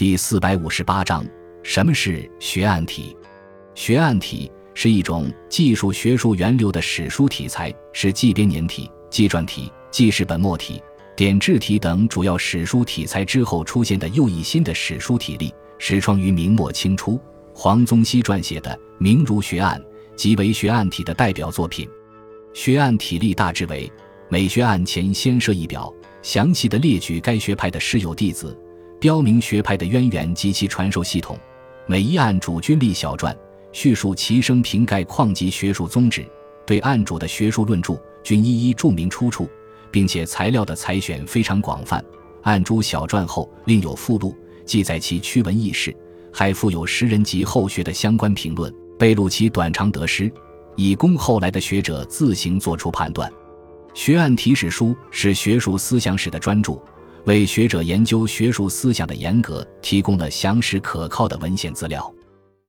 第四百五十八章：什么是学案体？学案体是一种技术学术源流的史书题材，是纪编年体、纪传体、纪事本末体、典志体等主要史书题材之后出现的又一新的史书体例，始创于明末清初。黄宗羲撰写的《明儒学案》即为学案体的代表作品。学案体例大致为：每学案前先设一表，详细的列举该学派的师友弟子，标明学派的渊源及其传授系统。每一案主均立小传，叙述其生平概况及学术宗旨。对案主的学术论著均一一注明出处，并且材料的采选非常广泛。案诸小传后另有附录，记载其趣闻轶事。还附有时人及后学的相关评论，备录其短长得失，以供后来的学者自行作出判断。学案题史书是学术思想史的专著，为学者研究学术思想的严格提供了详实可靠的文献资料。